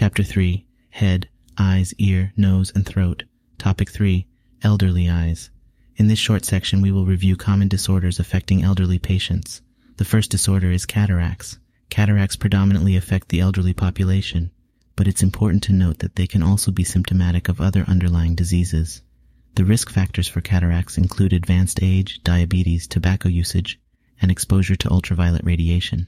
Chapter 3 Head, Eyes, Ear, Nose, and Throat. Topic 3 Elderly Eyes. In this short section, we will review common disorders affecting elderly patients. The first disorder is cataracts. Cataracts predominantly affect the elderly population, but it's important to note that they can also be symptomatic of other underlying diseases. The risk factors for cataracts include advanced age, diabetes, tobacco usage, and exposure to ultraviolet radiation.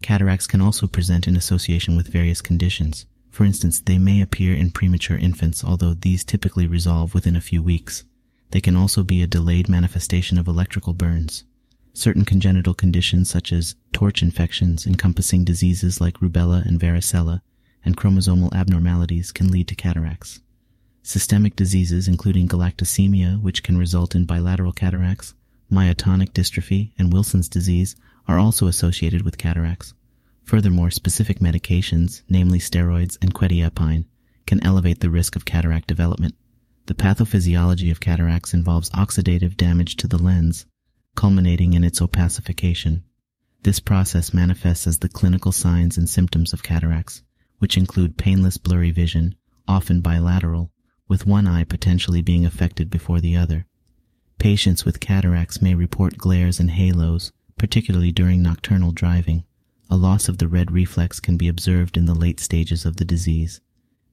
Cataracts can also present in association with various conditions. For instance, they may appear in premature infants, although these typically resolve within a few weeks. They can also be a delayed manifestation of electrical burns. Certain congenital conditions such as torch infections encompassing diseases like rubella and varicella and chromosomal abnormalities can lead to cataracts. Systemic diseases including galactosemia, which can result in bilateral cataracts, myotonic dystrophy, and Wilson's disease are also associated with cataracts. Furthermore, specific medications, namely steroids and quetiapine, can elevate the risk of cataract development. The pathophysiology of cataracts involves oxidative damage to the lens, culminating in its opacification. This process manifests as the clinical signs and symptoms of cataracts, which include painless blurry vision, often bilateral, with one eye potentially being affected before the other. Patients with cataracts may report glares and halos, particularly during nocturnal driving. A loss of the red reflex can be observed in the late stages of the disease.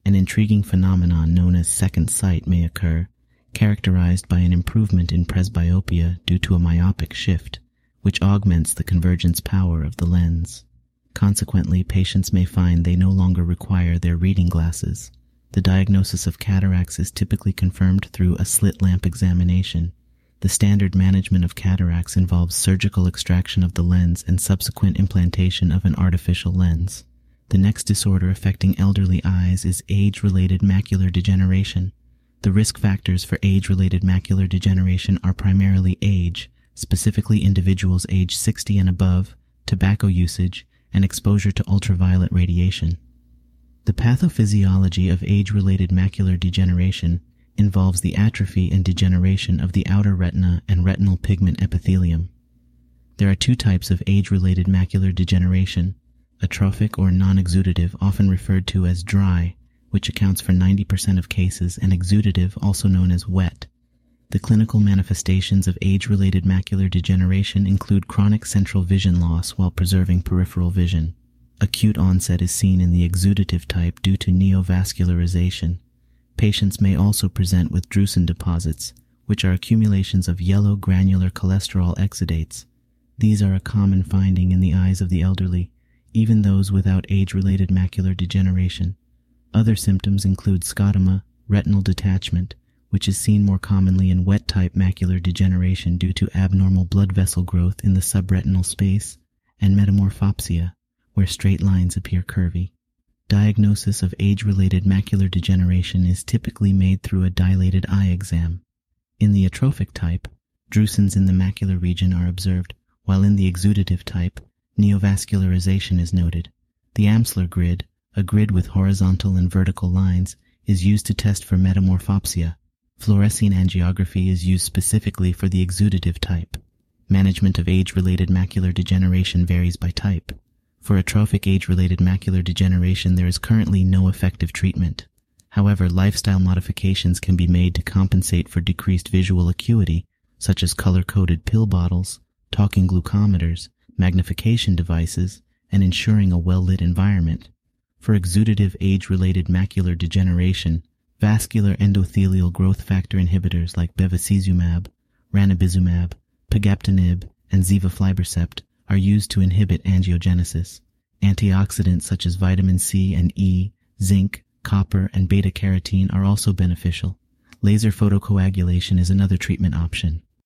An intriguing phenomenon known as second sight may occur, characterized by an improvement in presbyopia due to a myopic shift, which augments the convergence power of the lens. Consequently, patients may find they no longer require their reading glasses. The diagnosis of cataracts is typically confirmed through a slit lamp examination. The standard management of cataracts involves surgical extraction of the lens and subsequent implantation of an artificial lens. The next disorder affecting elderly eyes is age-related macular degeneration. The risk factors for age-related macular degeneration are primarily age, specifically individuals age 60 and above, tobacco usage, and exposure to ultraviolet radiation. The pathophysiology of age-related macular degeneration involves the atrophy and degeneration of the outer retina and retinal pigment epithelium. There are two types of age-related macular degeneration, atrophic or non-exudative, often referred to as dry, which accounts for 90% of cases, and exudative, also known as wet. The clinical manifestations of age-related macular degeneration include chronic central vision loss while preserving peripheral vision. Acute onset is seen in the exudative type due to neovascularization, Patients may also present with drusen deposits, which are accumulations of yellow granular cholesterol exudates. These are a common finding in the eyes of the elderly, even those without age-related macular degeneration. Other symptoms include scotoma, retinal detachment, which is seen more commonly in wet-type macular degeneration due to abnormal blood vessel growth in the subretinal space, and metamorphopsia, where straight lines appear curvy. Diagnosis of age-related macular degeneration is typically made through a dilated eye exam. In the atrophic type, drusens in the macular region are observed, while in the exudative type, neovascularization is noted. The Amsler grid, a grid with horizontal and vertical lines, is used to test for metamorphopsia. Fluorescein angiography is used specifically for the exudative type. Management of age-related macular degeneration varies by type. For atrophic age-related macular degeneration, there is currently no effective treatment. However, lifestyle modifications can be made to compensate for decreased visual acuity, such as color-coded pill bottles, talking glucometers, magnification devices, and ensuring a well-lit environment. For exudative age-related macular degeneration, vascular endothelial growth factor inhibitors like bevacizumab, ranibizumab, pegaptanib, and ziv-aflibercept are used to inhibit angiogenesis. Antioxidants such as vitamin C and E, zinc, copper, and beta-carotene are also beneficial. Laser photocoagulation is another treatment option.